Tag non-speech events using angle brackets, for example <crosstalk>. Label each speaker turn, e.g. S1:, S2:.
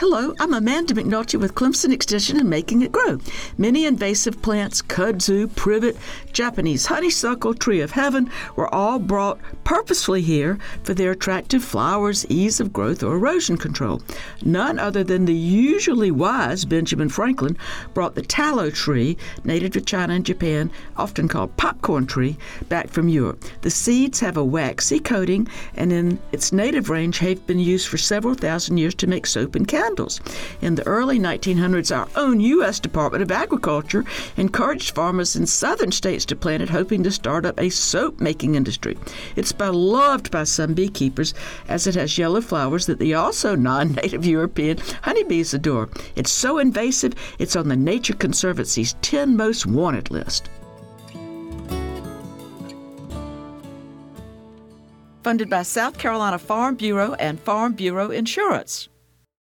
S1: Hello, I'm Amanda McNulty with Clemson Extension and Making It Grow. Many invasive plants, kudzu, privet, Japanese honeysuckle, tree of heaven, were all brought purposefully here for their attractive flowers, ease of growth, or erosion control. None other than the usually wise Benjamin Franklin brought the tallow tree, native to China and Japan, often called popcorn tree, back from Europe. The seeds have a waxy coating and in its native range have been used for several thousand years to make soap and candles In the early 1900s, our own U.S. Department of Agriculture encouraged farmers in southern states to plant it, hoping to start up a soap making industry. It's beloved by some beekeepers as it has yellow flowers that the also non native <laughs> European honeybees adore. It's so invasive, it's on the Nature Conservancy's 10 most wanted list. Funded by South Carolina Farm Bureau and Farm Bureau Insurance.